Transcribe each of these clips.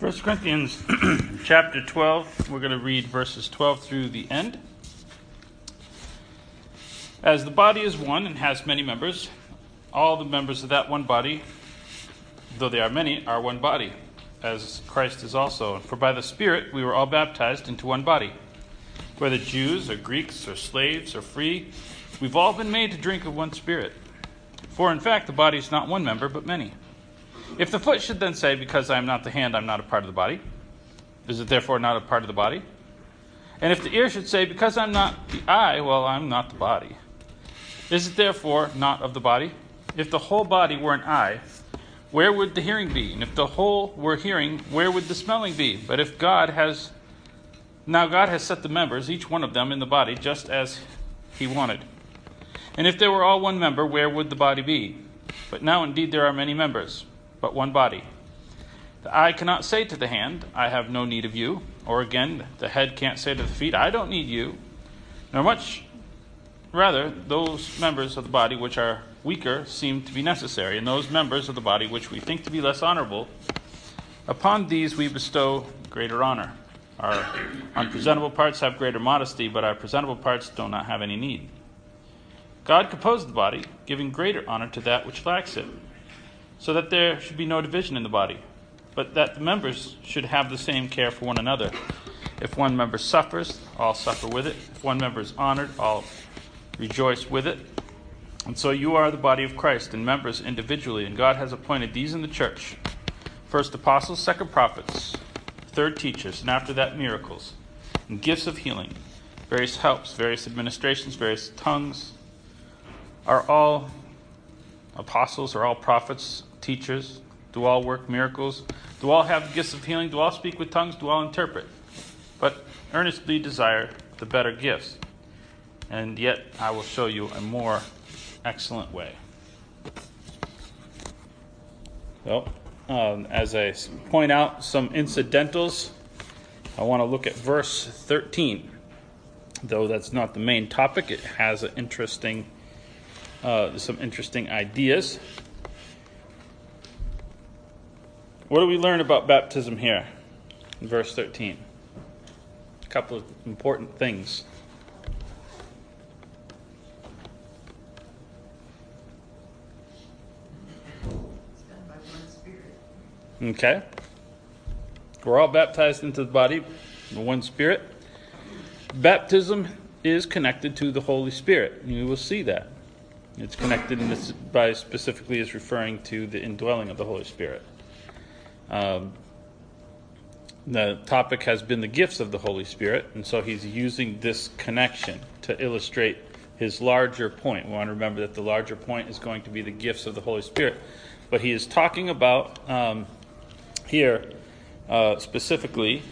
1 Corinthians chapter 12, we're going to read verses 12 through the end. As the body is one and has many members, all the members of that one body, though they are many, are one body, as Christ is also. For by the Spirit we were all baptized into one body. Whether Jews or Greeks or slaves or free, we've all been made to drink of one Spirit. For in fact, the body is not one member, but many. If the foot should then say, Because I am not the hand, I'm not a part of the body, is it therefore not a part of the body? And if the ear should say, Because I'm not the eye, well, I'm not the body, is it therefore not of the body? If the whole body were an eye, where would the hearing be? And if the whole were hearing, where would the smelling be? But if God has now God has set the members, each one of them, in the body, just as he wanted. And if they were all one member, where would the body be? But now indeed there are many members but one body. The eye cannot say to the hand, I have no need of you. Or again, the head can't say to the feet, I don't need you. Nor much rather, those members of the body which are weaker seem to be necessary, and those members of the body which we think to be less honorable, upon these we bestow greater honor. Our unpresentable parts have greater modesty, but our presentable parts do not have any need. God composed the body, giving greater honor to that which lacks it so that there should be no division in the body, but that the members should have the same care for one another. If one member suffers, all suffer with it. If one member is honored, all rejoice with it. And so you are the body of Christ and members individually, and God has appointed these in the church first apostles, second prophets, third teachers, and after that miracles, and gifts of healing, various helps, various administrations, various tongues. Are all apostles? Are all prophets? Teachers? Do all work miracles? Do all have gifts of healing? Do all speak with tongues? Do all interpret? But earnestly desire the better gifts. And yet I will show you a more excellent way. Well, um, as I point out some incidentals, I want to look at verse 13. Though that's not the main topic, it has interesting, uh, some interesting ideas. What do we learn about baptism here in verse 13? A couple of important things. Okay. We're all baptized into the body, the one spirit. Baptism is connected to the Holy Spirit. You will see that. It's connected by specifically is referring to the indwelling of the Holy Spirit. Um, the topic has been the gifts of the Holy Spirit, and so he's using this connection to illustrate his larger point. We want to remember that the larger point is going to be the gifts of the Holy Spirit. But he is talking about um, here uh, specifically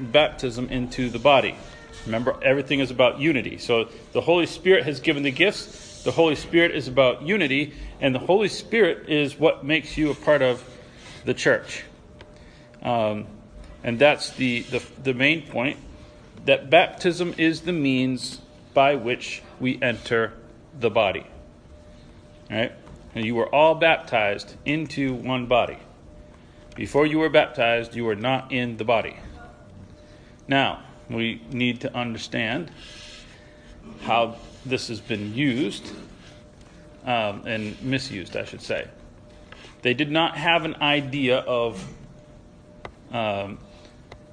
baptism into the body. Remember, everything is about unity. So the Holy Spirit has given the gifts, the Holy Spirit is about unity, and the Holy Spirit is what makes you a part of the church. Um, and that's the, the, the main point that baptism is the means by which we enter the body. Right? And you were all baptized into one body. Before you were baptized, you were not in the body. Now, we need to understand how this has been used um, and misused, I should say. They did not have an idea of um,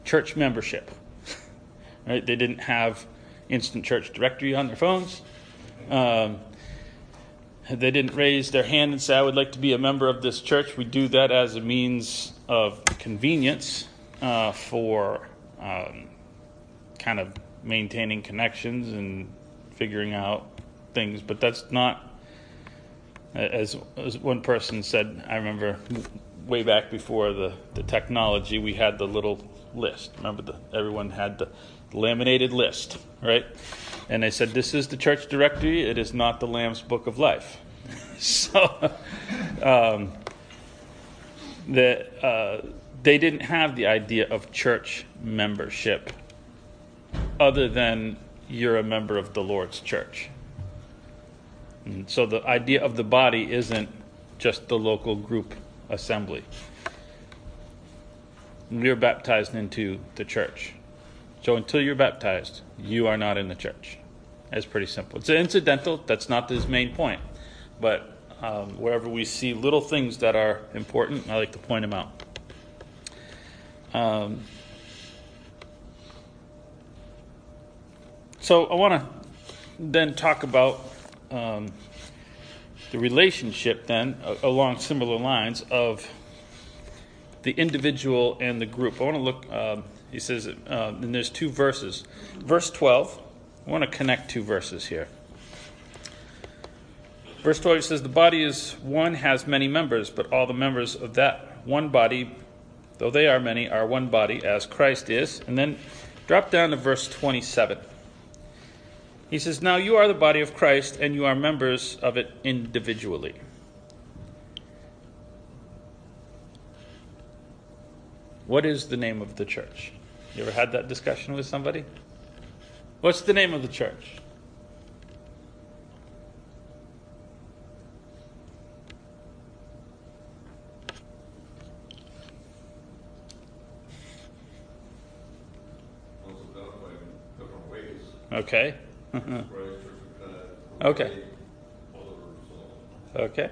church membership. right? They didn't have instant church directory on their phones. Um, they didn't raise their hand and say, I would like to be a member of this church. We do that as a means of convenience uh, for um, kind of maintaining connections and figuring out things. But that's not, as, as one person said, I remember way back before the, the technology, we had the little list. Remember, the, everyone had the laminated list, right? And they said, This is the church directory, it is not the Lamb's Book of Life. so, um, the, uh, they didn't have the idea of church membership other than you're a member of the Lord's church. And so the idea of the body isn't just the local group assembly. We are baptized into the church. So until you're baptized, you are not in the church. That's pretty simple. It's incidental. That's not his main point. But um, wherever we see little things that are important, I like to point them out. Um, so I want to then talk about um, the relationship then along similar lines of the individual and the group. I want to look. Um, he says, uh, and there's two verses. Verse 12. I want to connect two verses here. Verse 12 says, The body is one, has many members, but all the members of that one body, though they are many, are one body, as Christ is. And then drop down to verse 27. He says, Now you are the body of Christ, and you are members of it individually. What is the name of the church? You ever had that discussion with somebody? What's the name of the church? Okay. okay. Okay.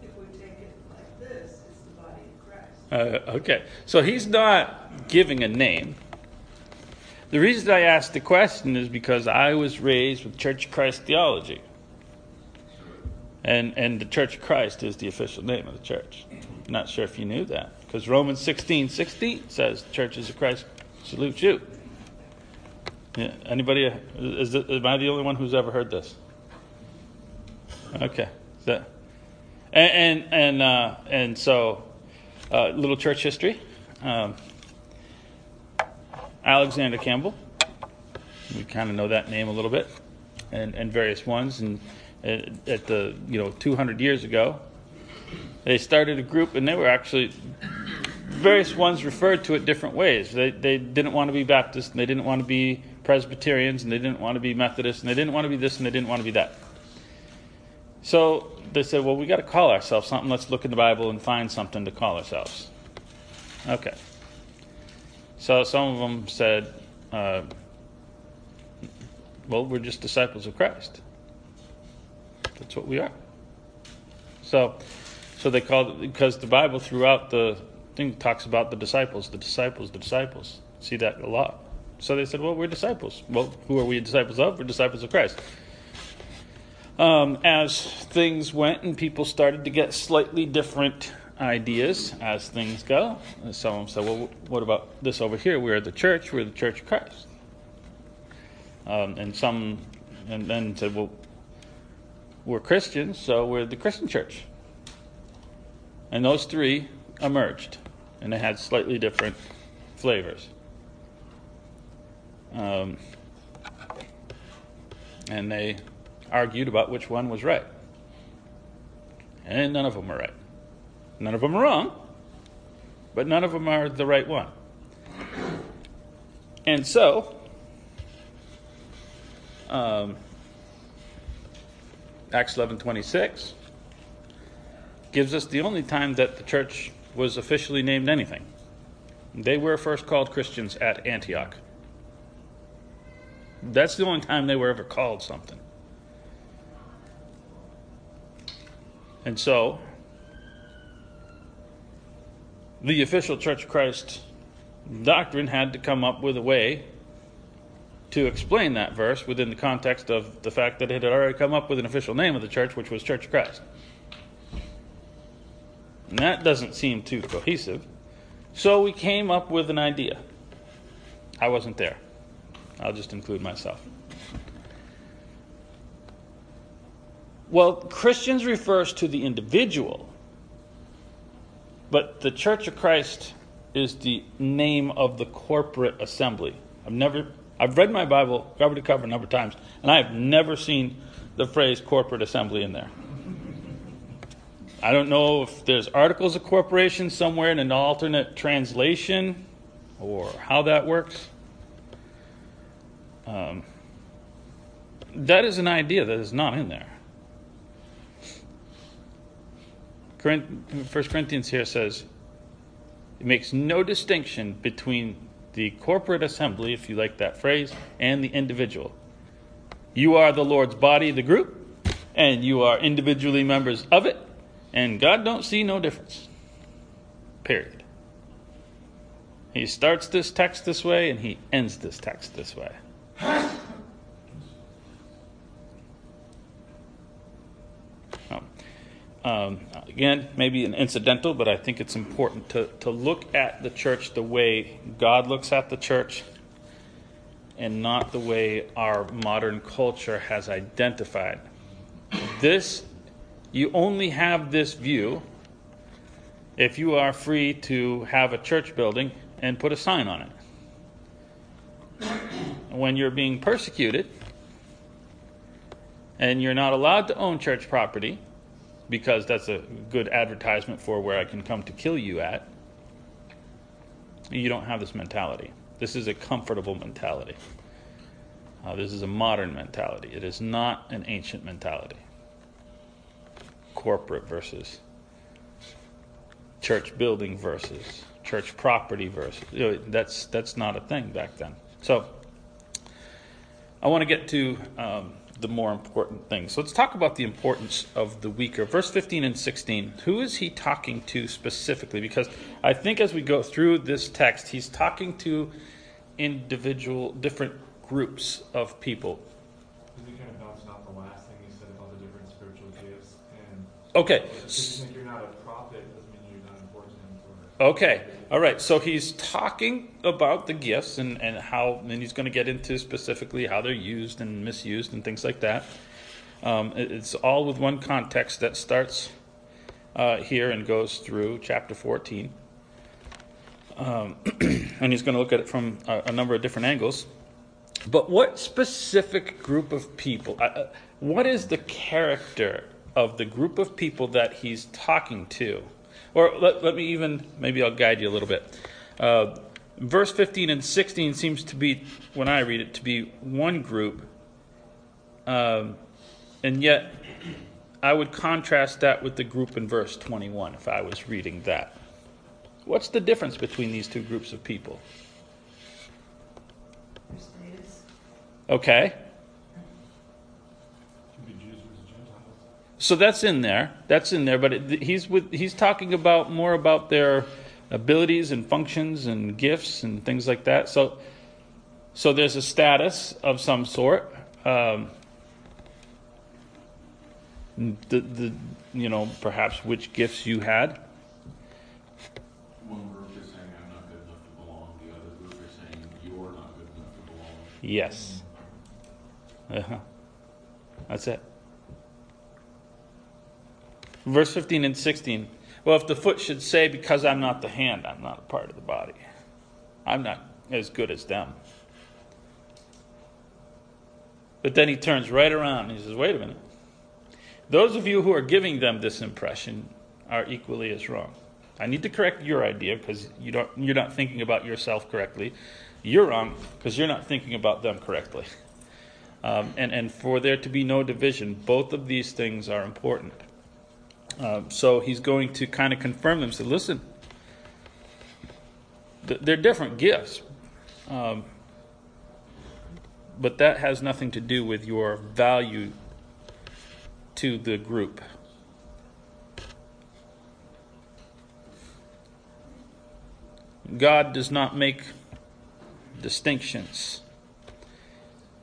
If we take it like this, it's the body of Christ. Uh, okay. So he's not giving a name. The reason I asked the question is because I was raised with Church of Christ theology. And, and the Church of Christ is the official name of the church. I'm Not sure if you knew that. Because Romans 16 16 says, Churches of Christ salute you. Yeah. Anybody? Is am I the only one who's ever heard this? Okay. That, and and and, uh, and so, uh, little church history. Um, Alexander Campbell. We kind of know that name a little bit, and and various ones. And uh, at the you know 200 years ago, they started a group, and they were actually various ones referred to it different ways. They they didn't want to be Baptist, and they didn't want to be Presbyterians, and they didn't want to be Methodists, and they didn't want to be this, and they didn't want to be that. So they said, well, we got to call ourselves something. Let's look in the Bible and find something to call ourselves. Okay. So some of them said, uh, well, we're just disciples of Christ. That's what we are. So, so they called it because the Bible throughout the thing talks about the disciples, the disciples, the disciples. See that a lot. So they said, well, we're disciples. Well, who are we disciples of? We're disciples of Christ. Um, as things went and people started to get slightly different ideas as things go, some of them said, well, what about this over here? We're the church, we're the church of Christ. Um, and some, and then said, well, we're Christians, so we're the Christian church. And those three emerged, and they had slightly different flavors. Um, and they argued about which one was right. And none of them are right. None of them are wrong, but none of them are the right one. And so, um, Acts 11:26 gives us the only time that the church was officially named anything. They were first called Christians at Antioch. That's the only time they were ever called something. And so, the official Church of Christ doctrine had to come up with a way to explain that verse within the context of the fact that it had already come up with an official name of the church, which was Church of Christ. And that doesn't seem too cohesive. So we came up with an idea. I wasn't there. I'll just include myself. Well, Christians refers to the individual, but the Church of Christ is the name of the corporate assembly. I've never, I've read my Bible cover to cover a number of times, and I have never seen the phrase corporate assembly in there. I don't know if there's articles of corporation somewhere in an alternate translation or how that works. Um, that is an idea that is not in there. First Corinthians here says, It makes no distinction between the corporate assembly, if you like that phrase, and the individual. You are the Lord's body, the group, and you are individually members of it, and God don't see no difference. Period. He starts this text this way and he ends this text this way. Um, again, maybe an incidental, but I think it's important to, to look at the church the way God looks at the church and not the way our modern culture has identified. This, you only have this view if you are free to have a church building and put a sign on it. When you're being persecuted and you're not allowed to own church property, because that's a good advertisement for where I can come to kill you at. You don't have this mentality. This is a comfortable mentality. Uh, this is a modern mentality. It is not an ancient mentality. Corporate versus church building versus church property versus you know, that's that's not a thing back then. So I want to get to um, the more important things. So let's talk about the importance of the weaker. Verse 15 and 16. Who is he talking to specifically? Because I think as we go through this text, he's talking to individual, different groups of people. Isn't he kind of bouncing off the last thing he said about the different spiritual gifts? And Okay. just you're not a prophet doesn't mean you're not important. Okay. All right. So he's talking about the gifts and, and how, and he's going to get into specifically how they're used and misused and things like that. Um, it- it's all with one context that starts uh, here and goes through chapter 14. Um, and he's going to look at it from a, a number of different angles. But what specific group of people, uh, uh, what is the character of the group of people that he's talking to? Or let, let me even, maybe I'll guide you a little bit. Uh, verse 15 and 16 seems to be, when I read it, to be one group. Um, and yet, I would contrast that with the group in verse 21 if I was reading that. What's the difference between these two groups of people? Okay. Could be Jews versus Gentiles. So that's in there. That's in there. But it, he's with he's talking about more about their abilities and functions and gifts and things like that. So so there's a status of some sort. Um, the the you know perhaps which gifts you had. One group is saying I'm not good enough to belong, the other group is saying you're not good enough to belong. Yes. Uh-huh. That's it. Verse 15 and 16. Well, if the foot should say, Because I'm not the hand, I'm not a part of the body, I'm not as good as them. But then he turns right around and he says, Wait a minute. Those of you who are giving them this impression are equally as wrong. I need to correct your idea because you don't, you're not thinking about yourself correctly. You're wrong because you're not thinking about them correctly. Um, and, and for there to be no division, both of these things are important. Um, so he's going to kind of confirm them. Say, listen, th- they're different gifts. Um, but that has nothing to do with your value to the group. God does not make distinctions.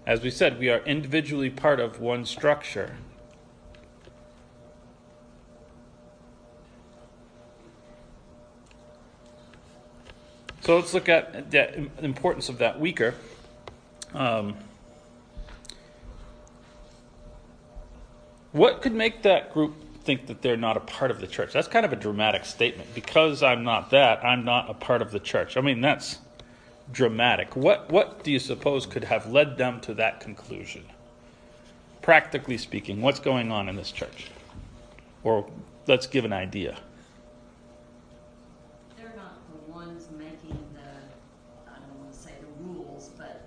As we said, we are individually part of one structure. So let's look at the importance of that weaker. Um, what could make that group think that they're not a part of the church? That's kind of a dramatic statement. Because I'm not that, I'm not a part of the church. I mean, that's dramatic. What what do you suppose could have led them to that conclusion? Practically speaking, what's going on in this church? Or let's give an idea. They're not the ones making the, I don't want to say the rules, but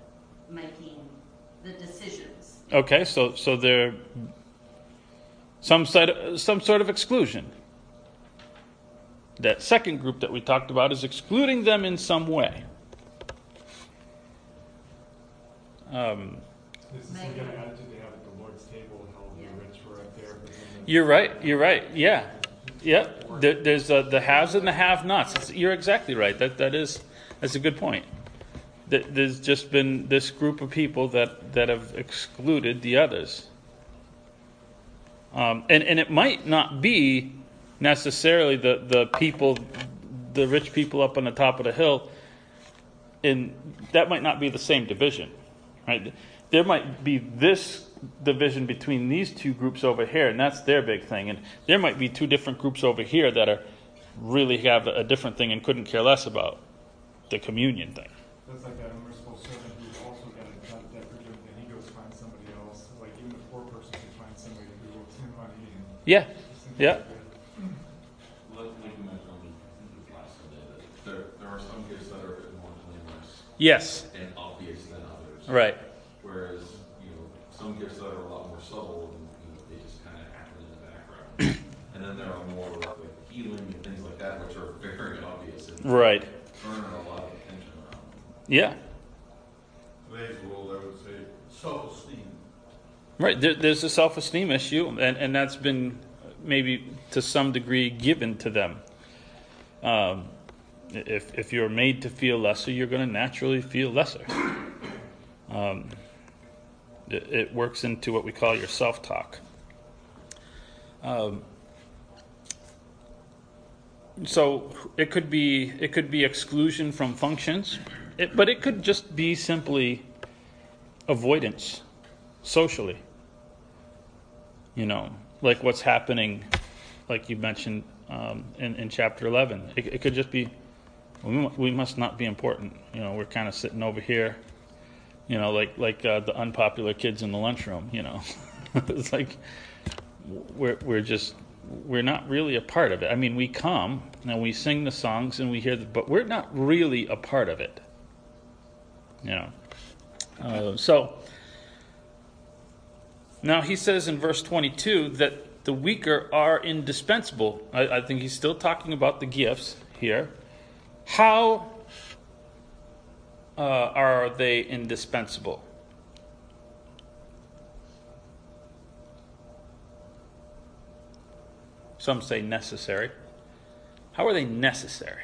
making the decisions. Okay, so so they're some sort of, some sort of exclusion. That second group that we talked about is excluding them in some way. Um, This is the Maybe. kind of attitude they have at the Lord's table, how Yeah. the rich were up there, but then the. You're right. You're right. Yeah, yeah. There, there's uh, the haves and the have-nots. You're exactly right. That that is that's a good point. There's just been this group of people that that have excluded the others. Um, and and it might not be necessarily the the people, the rich people up on the top of the hill. and that might not be the same division, right? There might be this division between these two groups over here, and that's their big thing. And there might be two different groups over here that are really have a different thing and couldn't care less about the communion thing. That's like that unmerciful servant who also got a cut that for doing, and he goes find somebody else, like even the poor person can find somebody who owes him money and. Yeah, seems Yeah. like good. Like, like you mentioned on the, the last Sunday, that there, there are some gifts that are more blameless yes, and obvious than others. right. Whereas, you know, some gifts that are a lot more subtle and, you know, they just kind of happen in the background. And then there are more like healing and things like that, which are very obvious and Right. earn a lot of attention around. Yeah. Today's world, I would say, self-esteem. Right. There, there's a self esteem issue, and, and that's been maybe to some degree given to them. Um, if, if you're made to feel lesser, you're going to naturally feel lesser. Um, it, it works into what we call your self talk. Um, so it could be it could be exclusion from functions, it, but it could just be simply avoidance socially. You know, like what's happening, like you mentioned um, in, in chapter 11. It, it could just be, we, we must not be important. You know, we're kind of sitting over here, you know, like, like uh, the unpopular kids in the lunchroom, you know. it's like, we're, we're just, we're not really a part of it. I mean, we come and we sing the songs and we hear the, but we're not really a part of it. You know. Uh, so, now he says in verse 22 that the weaker are indispensable. I, I think he's still talking about the gifts here. How uh, are they indispensable? Some say necessary. How are they necessary?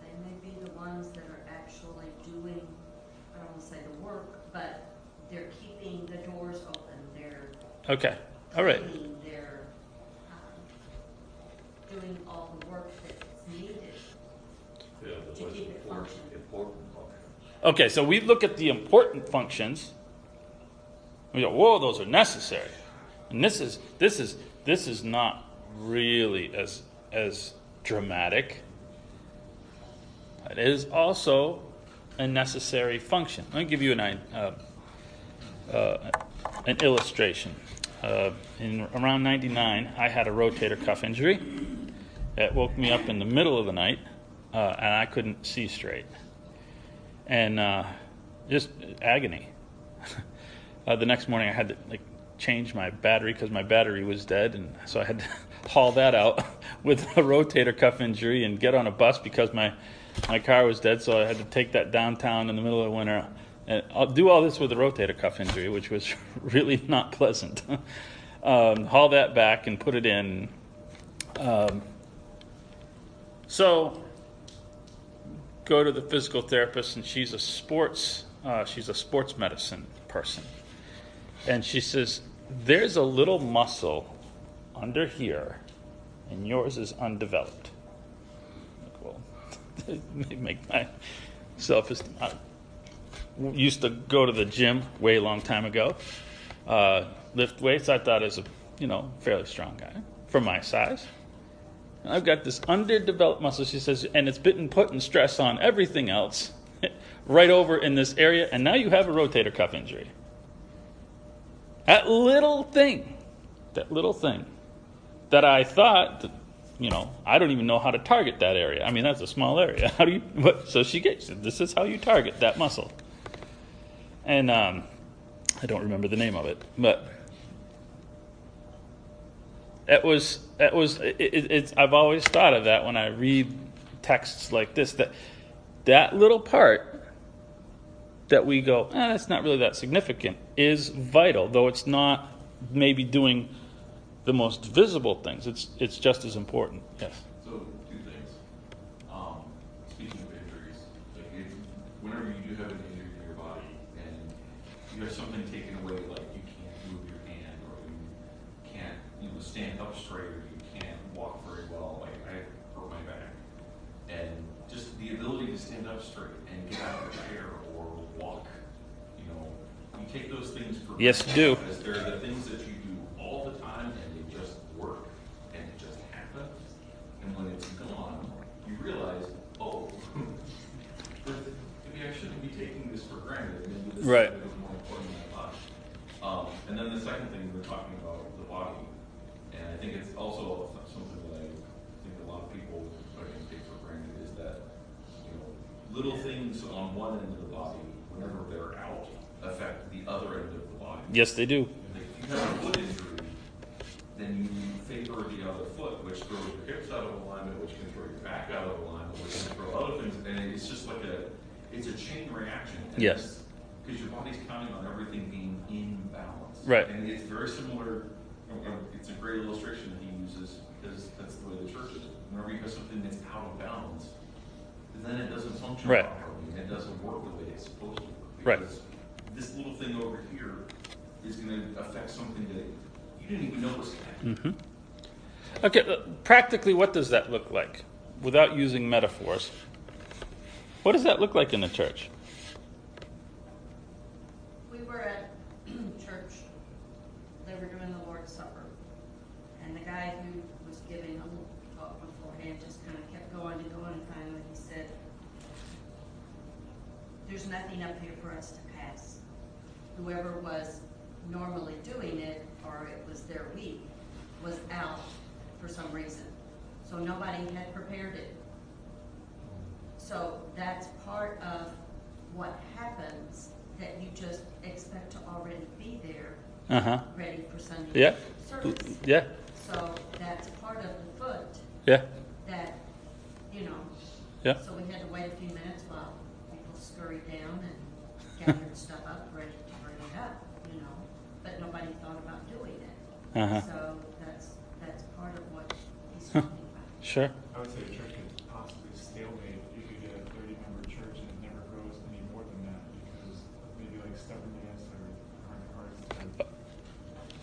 They may be the ones that are actually doing, I don't want to say the work, but they're keeping the doors open, they're Okay, all right. cleaning, they're, um, doing all the work that's needed Yeah, to keep it functioning. Important function. Okay, so we look at the important functions. We go, whoa, those are necessary. And this is this is this is not really as as dramatic. It is also a necessary function. Let me give you an uh, uh, an illustration. Uh, in around '99, I had a rotator cuff injury. that woke me up in the middle of the night, uh, and I couldn't see straight and uh, just agony. uh, the next morning, I had to like change my battery because my battery was dead, and so I had to haul that out with a rotator cuff injury and get on a bus because my my car was dead. So I had to take that downtown in the middle of the winter. And I'll do all this with a rotator cuff injury, which was really not pleasant. um, haul that back and put it in. Um, so go to the physical therapist, and she's a sports uh, she's a sports medicine person, and she says there's a little muscle under here, and yours is undeveloped. Well, make my self esteem. Used to go to the gym way long time ago, uh, lift weights. I thought as a you know fairly strong guy for my size. I've got this underdeveloped muscle, she says, and it's been putting stress on everything else right over in this area, and now you have a rotator cuff injury. That little thing, that little thing that I thought, that, you know, I don't even know how to target that area. I mean, that's a small area. How do you, what, so she gets, this is how you target that muscle. And um, I don't remember the name of it, but It was. It was. It, it, it's. I've always thought of that when I read texts like this. That that little part that we go, eh, that's not really that significant, is vital. Though it's not maybe doing the most visible things. It's it's just as important. Yes. You have something taken away, like you can't move your hand or you can't, you know, stand up straight or you can't walk very well. Like I hurt my back, and just the ability to stand up straight and get out of a chair or walk, you know, you take those things for Yes, do. They're the things that you do all the time and they just work and it just happens. And when it's gone, you realize, oh, maybe I shouldn't be taking this for granted. Maybe this Right. is more important than I thought. Um, and then the second thing, we're talking about the body. And I think it's also something that I think a lot of people take for granted is that, you know, little things on one end of the body, whenever they're out, affect the other end of the body. Yes, they do. Like, if you have a foot injury, then you favor the other foot, which throws your hips out of alignment, which can throw your back out of alignment, which can throw other things, and it's just like a, it's a chain reaction. Yes. Because your body's counting on everything being in balance. Right. And it's very similar, it's a great illustration that he uses, because that's the way the church is. Whenever you have something that's out of balance, then it doesn't function Right. properly, and it doesn't work the way it's supposed to work. Right. Because this little thing over here is gonna affect something that you didn't even know was happening. Okay, uh, practically, what does that look like? Without using metaphors, what does that look like in the church? We were at church, they were doing the Lord's Supper, and the guy who was giving a little talk beforehand just kind of kept going and going, and finally he said, there's nothing up here for us to pass. Whoever was normally doing it, or it was their week, was out for some reason. So nobody had prepared it. So that's part of what happens, that you just expect to already be there, Uh huh. ready for Sunday Yeah. service. Yeah. So that's part of the foot Yeah. that, you know. Yeah. So we had to wait a few minutes while people scurried down and gathered stuff up, ready to bring it up, you know. But nobody thought about doing it. Uh huh. So that's, that's part of what he's talking about. Sure. I would say a church could possibly stalemate, you could get a thirty member church and it never grows any more than that because maybe like stubbornness or hard hearts.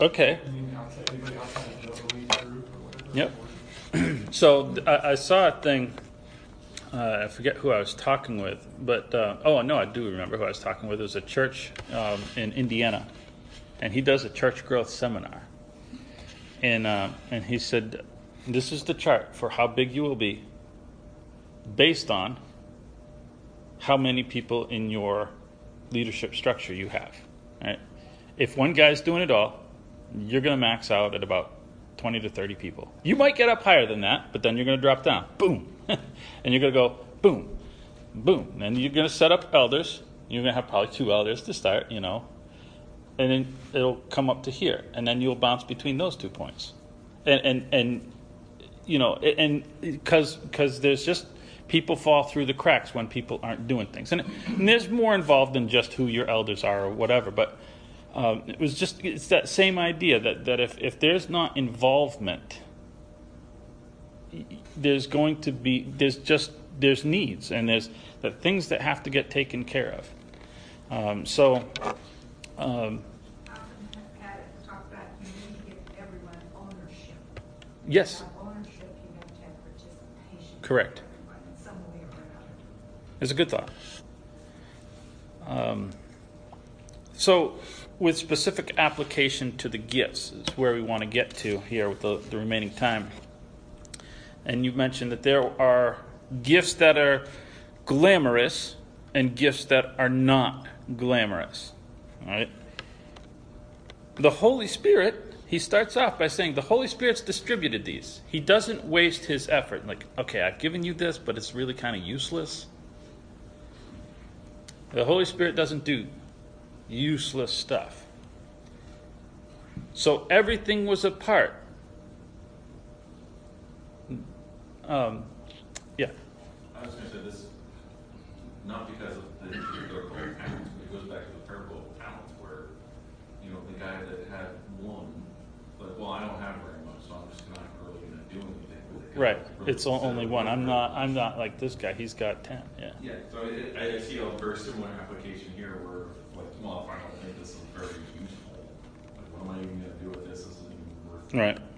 Okay. I mean, outside, anybody outside of the elite group or whatever. Yep. So I, I saw a thing. Uh, I forget who I was talking with, but uh, oh no, I do remember who I was talking with. It was a church um, in Indiana, and he does a church growth seminar. And uh, and he said, "This is the chart for how big you will be, based on how many people in your leadership structure you have. Right? If one guy's doing it all, you're going to max out at about 20 to 30 people. You might get up higher than that, but then you're going to drop down. Boom. and you're going to go boom, boom. And you're going to set up elders. You're going to have probably two elders to start, you know. And then it'll come up to here. And then you'll bounce between those two points. And, and, and you know, and because there's just people fall through the cracks when people aren't doing things, and, and there's more involved than just who your elders are or whatever. But um, it was just it's that same idea that that if if there's not involvement, there's going to be there's just there's needs and there's the things that have to get taken care of. Um, so. Um, yes, Correct. It's a good thought. Um, so, with specific application to the gifts, is where we want to get to here with the, the remaining time. And you mentioned that there are gifts that are glamorous and gifts that are not glamorous. Right? The Holy Spirit, he starts off by saying the Holy Spirit's distributed these. He doesn't waste his effort. Like, okay, I've given you this, but it's really kind of useless. The Holy Spirit doesn't do useless stuff. So everything was a part um, yeah. I was gonna say this, not because of the particular talents, but it goes back to the parable of talents where, you know, the guy that had one, like, well, I don't have very much, so I'm just not really gonna do anything with it. Right. really It's only one. I'm not. I'm not like this guy. He's got ten. Yeah. Yeah, so it, I, I see a very similar application here where, like, well, if I don't think this is very useful, like, what am I even gonna do with this? This isn't even worth, Right.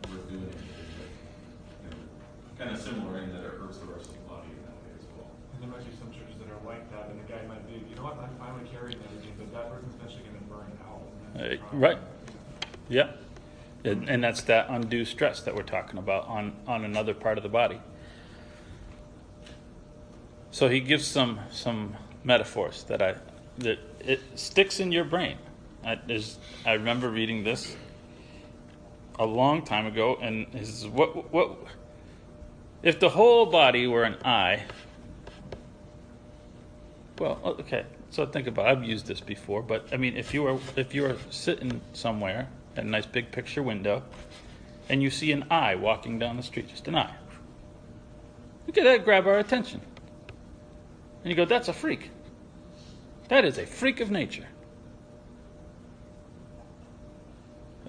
Kind of similar in that it hurts the rest of the body in that way as well. And there might be some churches that are like that, and the guy might be, you know what, I'm fine with carrying everything, but that person's eventually gonna burn out. and that's the Uh, right. Yeah. And, and that's that undue stress that we're talking about on, on another part of the body. So he gives some some metaphors that I that it sticks in your brain. I, is, I remember reading this a long time ago, and is what what if the whole body were an eye? Well, okay. So think about. It. I've used this before, but I mean, if you were if you were sitting somewhere at a nice big picture window, and you see an eye walking down the street, just an eye, look at that grab our attention, and you go, "That's a freak. That is a freak of nature."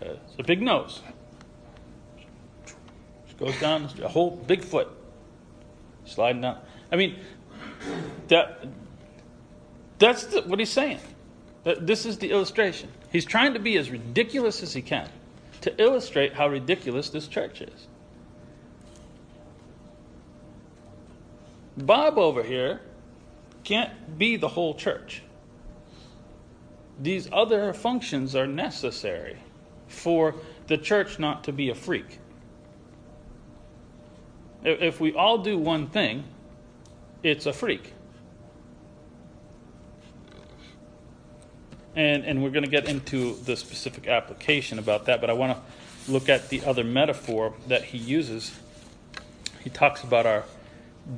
Uh, it's a big nose. Just goes down a whole big foot sliding down. I mean, that that's the, what he's saying. This is the illustration. He's trying to be as ridiculous as he can to illustrate how ridiculous this church is. Bob over here can't be the whole church. These other functions are necessary for the church not to be a freak. If we all do one thing, it's a freak. And, and we're going to get into the specific application about that, but I want to look at the other metaphor that he uses. He talks about our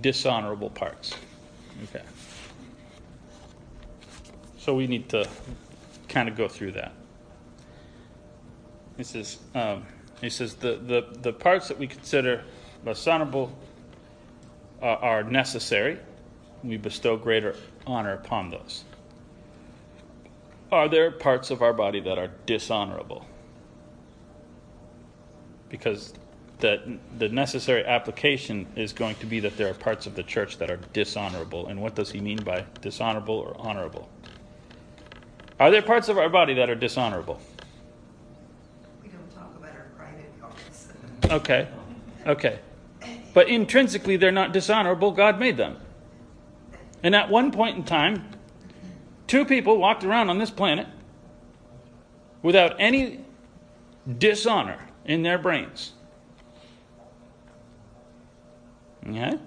dishonorable parts. Okay. So we need to kind of go through that. He says, um, he says the, the, the parts that we consider dishonorable uh, are necessary. We bestow greater honor upon those. Are there parts of our body that are dishonorable? Because the, the necessary application is going to be that there are parts of the church that are dishonorable. And what does he mean by dishonorable or honorable? Are there parts of our body that are dishonorable? We don't talk about our private parts. Okay. Okay. But intrinsically, they're not dishonorable. God made them. And at one point in time, two people walked around on this planet without any dishonor in their brains. Okay?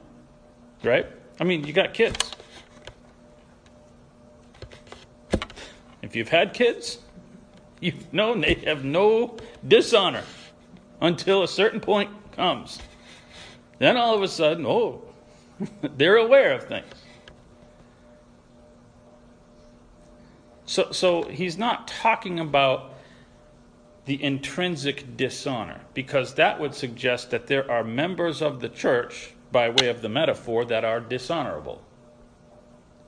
Right? I mean, you got kids. If you've had kids, you've known they have no dishonor until a certain point comes. Then all of a sudden, oh, they're aware of things. So, so he's not talking about the intrinsic dishonor, because that would suggest that there are members of the church, by way of the metaphor, that are dishonorable.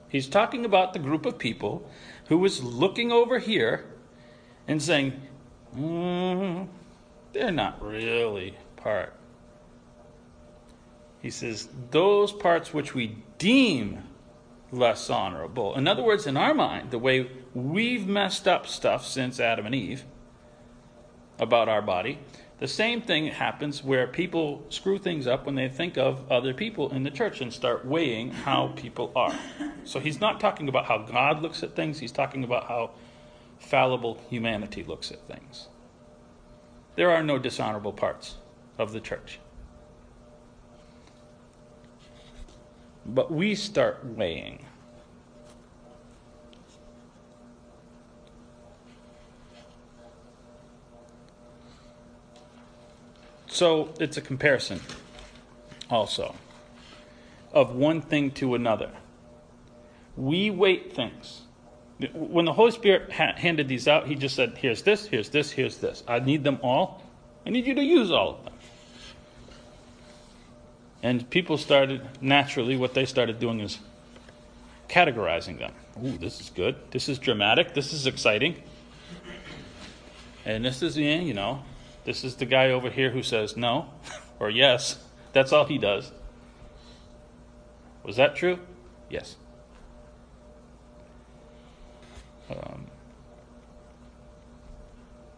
He's talking about the group of people who was looking over here and saying, mm, they're not really part. He says, those parts which we deem less honorable. In other words, in our mind, the way we've messed up stuff since Adam and Eve about our body, the same thing happens where people screw things up when they think of other people in the church and start weighing how people are. So he's not talking about how God looks at things, he's talking about how fallible humanity looks at things. There are no dishonorable parts of the church. But we start weighing. So it's a comparison also of one thing to another. We weight things. When the Holy Spirit ha- handed these out, He just said, Here's this, here's this, here's this. I need them all. I need you to use all of them. And people started, naturally, what they started doing is categorizing them. Ooh, this is good. This is dramatic. This is exciting. And this is, yeah, you know, this is the guy over here who says no or yes. That's all he does. Was that true? Yes. Um,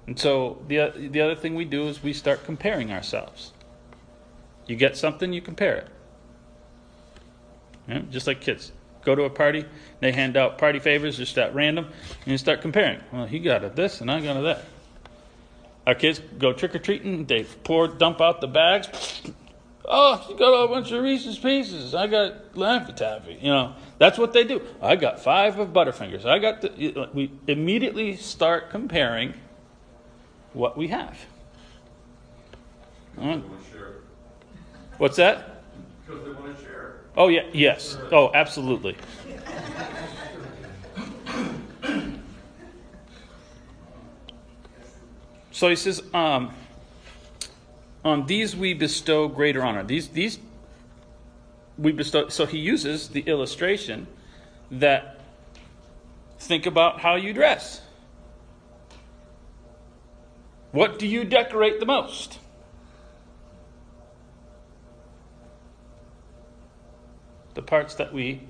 and so the the other thing we do is we start comparing ourselves. You get something, you compare it. Yeah, just like kids. Go to a party, they hand out party favors just at random, and you start comparing. Well, he got a this and I got a that. Our kids go trick or treating, they pour, dump out the bags. Oh, you got a bunch of Reese's Pieces. I got Laffy Taffy. You know, that's what they do. I got five of Butterfingers. I got the. Uh, we immediately start comparing what we have. To share. What's that? Because they want to share. Oh yeah, yes. Oh, absolutely. So he says, um, on these we bestow greater honor. These these we bestow. So he uses the illustration that think about how you dress. What do you decorate the most? The parts that we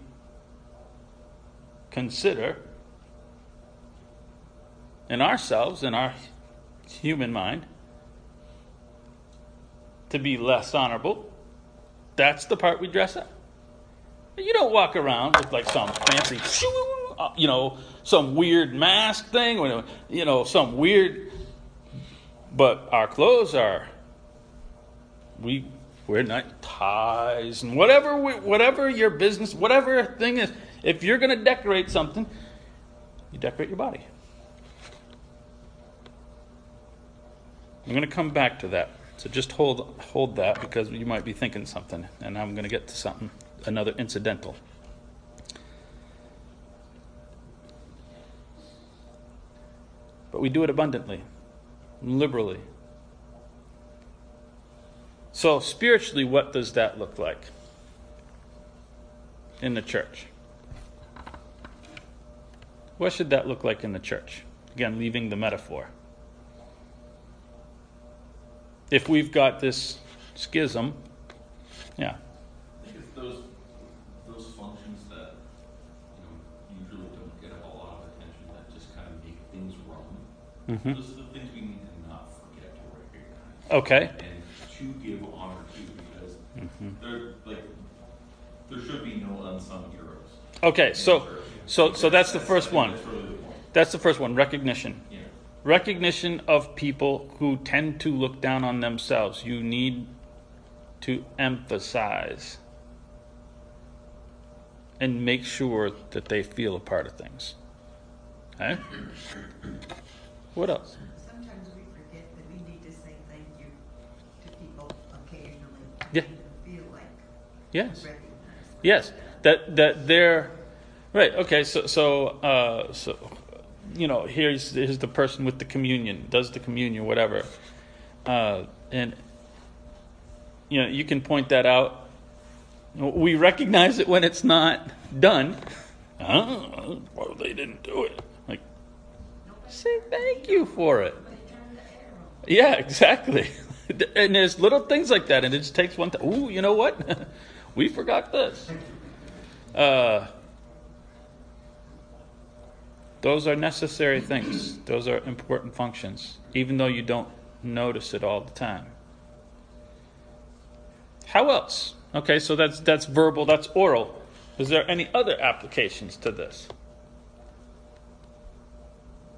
consider in ourselves, in our human mind, to be less honorable. That's the part we dress up. You don't walk around with like some fancy, uh, you know, some weird mask thing, or, you know, some weird. But our clothes are. We wear not ties and whatever, we, whatever your business, whatever thing is. If you're going to decorate something, you decorate your body. I'm going to come back to that. So just hold hold that because you might be thinking something, and I'm going to get to something another incidental. But we do it abundantly, liberally. So spiritually, what does that look like in the church? What should that look like in the church? Again, leaving the metaphor if we've got this schism, yeah. I think it's those, those functions that, you know, usually don't get a lot of attention, that just kind of make things run. Mhm. Those are the things we need to not forget to recognize. Okay. And to give honor to, because Mm-hmm. there, like, there should be no unsung heroes. Okay, so so so that's the first one. That's really the. That's the first one, recognition. Yeah. Recognition of people who tend to look down on themselves. You need to emphasize and make sure that they feel a part of things. Okay? What else? Sometimes we forget that we need to say thank you to people occasionally. Yeah. To Feel like Yes. Yes, that that they're right. Okay, so so uh, so you know, here's here's the person with the communion, does the communion, whatever, uh, and you know you can point that out. We recognize it when it's not done. Oh, well, they didn't do it. Like, say thank you for it. Yeah, exactly. And there's little things like that, and it just takes one. Th- Ooh, you know what? we forgot this. Uh, those are necessary things. Those are important functions, even though you don't notice it all the time. How else? Okay, so that's that's verbal. That's oral. Is there any other applications to this?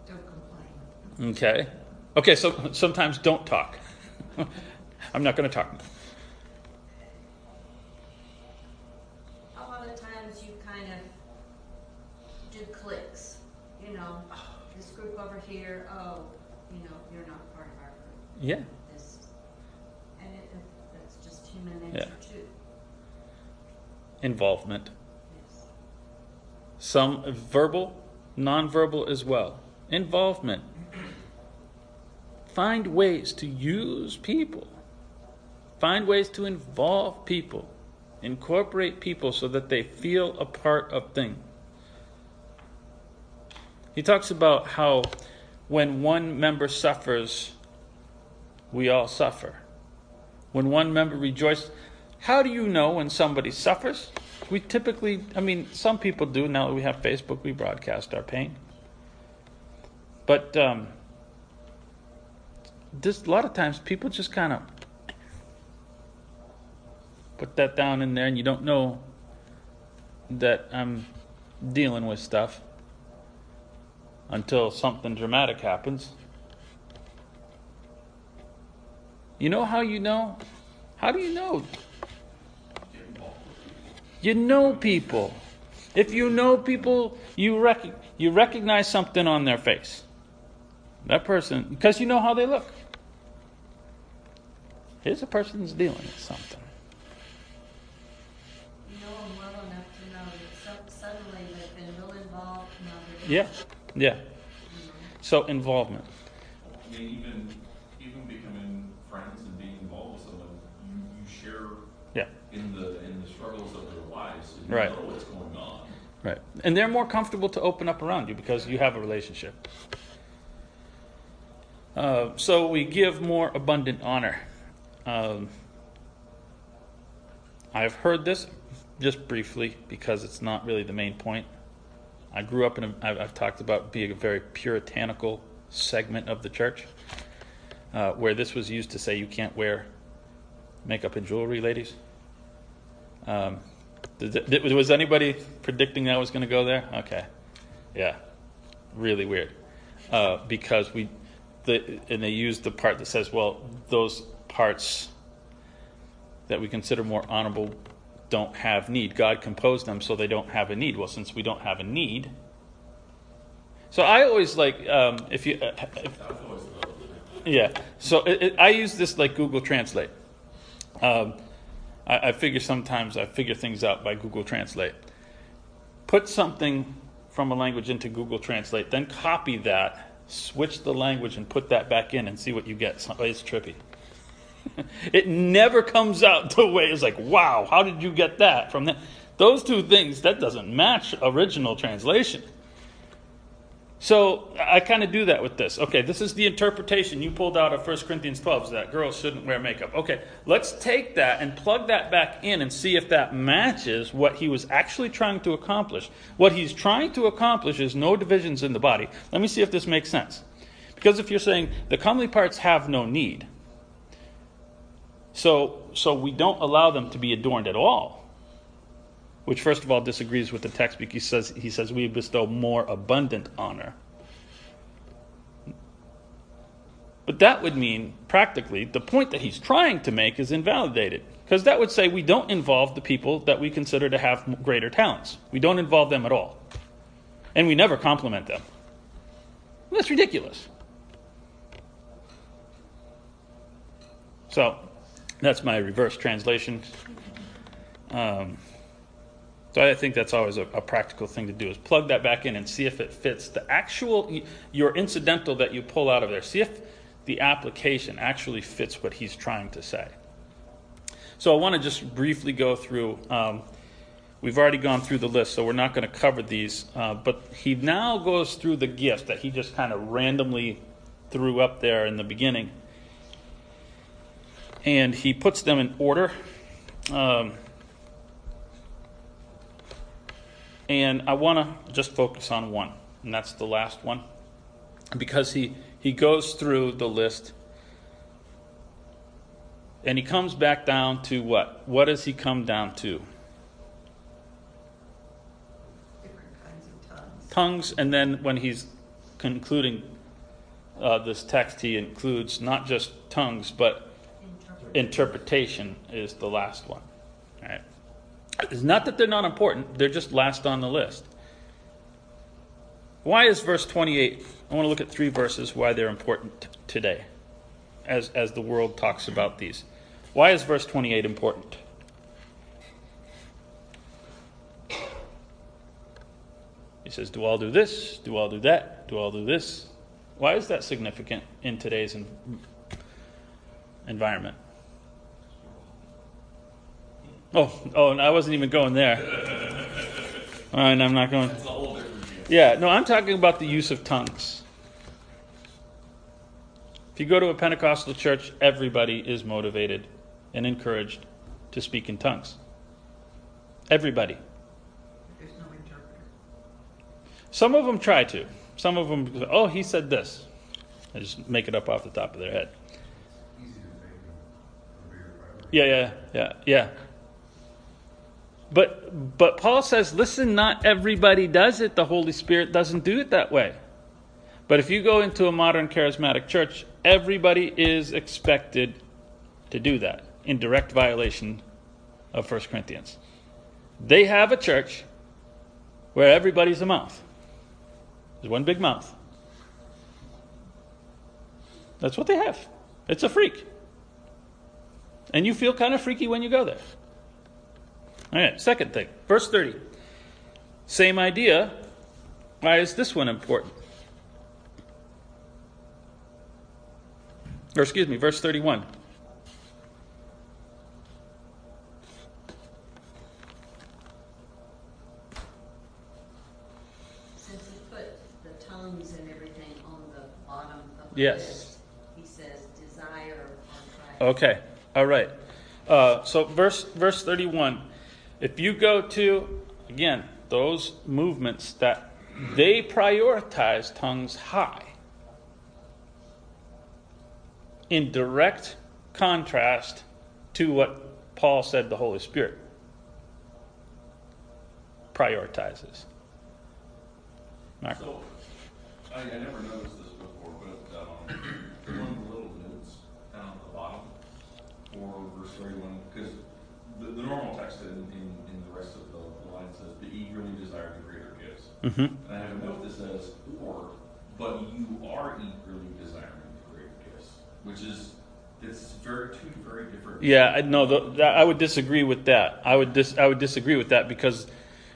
Don't complain. Okay. Okay, so sometimes don't talk. I'm not going to talk. A lot of times you kind of do cliques, you know, this group over here, oh, you know, you're not part of our group. Yeah. This, and it, that's just human nature Yeah. too. Involvement. Yes. Some verbal, nonverbal as well. Involvement. Find ways to use people. Find ways to involve people. Incorporate people so that they feel a part of things. He talks about how when one member suffers, we all suffer. When one member rejoices, how do you know when somebody suffers? We typically, I mean, some people do. Now that we have Facebook, we broadcast our pain. But um, this, a lot of times people just kind of put that down in there, and you don't know that I'm dealing with stuff until something dramatic happens. You know how you know? How do you know? You know people. If you know people, you rec- you recognize something on their face. That person, because you know how they look. Here's a person that's dealing with something. Yeah, yeah. So involvement. I mean, even, even becoming friends and being involved with someone, you, you share Yeah, in the, in the struggles of their lives, so you Right. know what's going on. right. And they're more comfortable to open up around you because you have a relationship. Uh, so we give more abundant honor. Um, I've heard this just briefly because it's not really the main point. I grew up in a, I've, talked about being a very puritanical segment of the church uh, where this was used to say you can't wear makeup and jewelry, ladies. Um, was anybody predicting that was going to go there? Okay. Yeah. Really weird. Uh, because we, the, and they used the part that says, well, those parts that we consider more honorable don't have need. God composed them so they don't have a need. Well, since we don't have a need. So I always like, um, if you, uh, if, yeah. So it, it, I use this like Google Translate. Um, I, I figure sometimes I figure things out by Google Translate. Put something from a language into Google Translate, then copy that, switch the language, and put that back in, and see what you get. It's trippy. it never comes out the way it's like, wow, how did you get that from that? Those two things that doesn't match original translation. So I kind of do that with this. Okay, this is the interpretation you pulled out of 1 Corinthians 12 is that girls shouldn't wear makeup. Okay, let's take that and plug that back in and see if that matches what he was actually trying to accomplish. What he's trying to accomplish is no divisions in the body. Let me see if this makes sense. Because if you're saying the comely parts have no need, so so we don't allow them to be adorned at all which first of all disagrees with the text because he says, he says we bestow more abundant honor. But that would mean, practically, the point that he's trying to make is invalidated. Because that would say we don't involve the people that we consider to have greater talents. We don't involve them at all. And we never compliment them. That's ridiculous. So, that's my reverse translation. Um, so I think that's always a, a practical thing to do is plug that back in and see if it fits the actual your incidental that you pull out of there. See if the application actually fits what he's trying to say. So I want to just briefly go through. Um, we've already gone through the list, so we're not going to cover these. Uh, but he now goes through the gifts that he just kind of randomly threw up there in the beginning, and he puts them in order. Um, And I want to just focus on one, and that's the last one. Because he, he goes through the list and he comes back down to what? What does he come down to? Different kinds of tongues. Tongues, and then when he's concluding uh, this text, he includes not just tongues, but. Interpretation is the last one. Right. It's not that they're not important, they're just last on the list. Why is verse 28? I want to look at three verses why they're important t- today as, as the world talks about these. Why is verse 28 important? He says, Do all do this? Do all do that? Do all do this? Why is that significant in today's environment? Oh, oh, and I wasn't even going there. All right, I'm not going. That's a whole different deal. Yeah, no, I'm talking about the use of tongues. If you go to a Pentecostal church, everybody is motivated and encouraged to speak in tongues. Everybody. There's no interpreter. Some of them try to. Some of them, oh, he said this. They just make it up off the top of their head. Easy to fake a bigger priority. Yeah, yeah, yeah, yeah. But but Paul says, listen, not everybody does it. The Holy Spirit doesn't do it that way. But if you go into a modern charismatic church, everybody is expected to do that in direct violation of 1 Corinthians. They have a church where everybody's a mouth. There's one big mouth. That's what they have. It's a freak. And you feel kind of freaky when you go there. All right, second thing, verse 30. Same idea. Why is this one important? Or excuse me, verse 31. Since he put the tongues and everything on the bottom of the Yes. list, he says desire or. Okay, all right. Uh, so verse verse 31. If you go to again those movements that they prioritize tongues high, in direct contrast to what Paul said the Holy Spirit prioritizes. Mark. So, I, I never noticed this before, but, um, one of the little notes down at the bottom for verse thirty-one, because the, the normal text in, in, in the rest of the line says, but eagerly desire the greater gifts. Mhm. And I have a note that says, or, but you are eagerly desiring the greater gifts, which is, it's very, two very different. Yeah, I no, the, that, I would disagree with that. I would dis, I would disagree with that because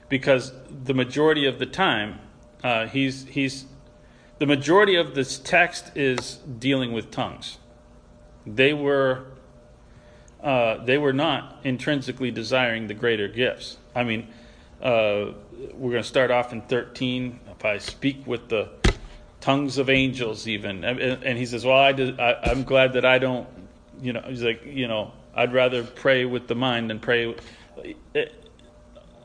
because the majority of the time uh, he's he's the majority of this text is dealing with tongues. They were uh, they were not intrinsically desiring the greater gifts. I mean, uh, we're going to start off in thirteen. If I speak with the tongues of angels, even, and, and he says, "Well, I, did, I I'm glad that I don't." You know, he's like, you know, I'd rather pray with the mind than pray.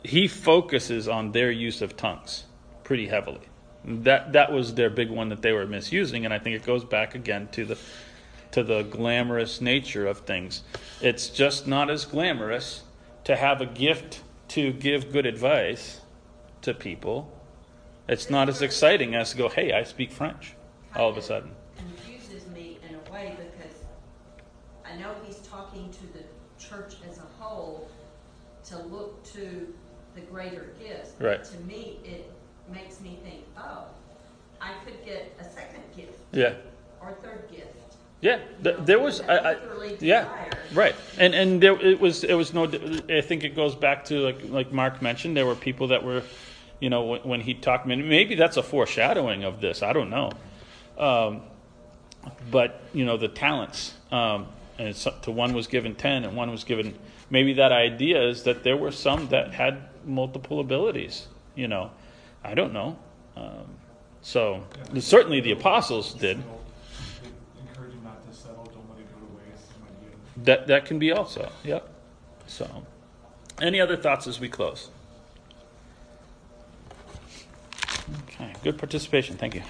He focuses on their use of tongues pretty heavily. That that was their big one that they were misusing, and I think it goes back again to the to the glamorous nature of things. It's just not as glamorous to have a gift to give good advice to people. It's not as exciting as to go, "Hey, I speak French." All of a sudden. Confuses me in a way because I know he's talking to the church as a whole to look to the greater gifts. but Right. To me, it makes me think, oh, I could get a second gift Yeah. or third gift. Yeah, th- there was, I, I, yeah, right, and and there it was it was no. I think it goes back to like like Mark mentioned, there were people that were, you know, when, when he talked, maybe that's a foreshadowing of this. I don't know, um, but you know the talents, um, and to one was given ten, and one was given. Maybe that idea is that there were some that had multiple abilities. You know, I don't know. Um, so certainly the apostles did. Settle. They Encourage him not to settle, don't let it go to waste, some idea. That that can be also. Yep. So, any other thoughts as we close? Okay. Good participation. Thank you.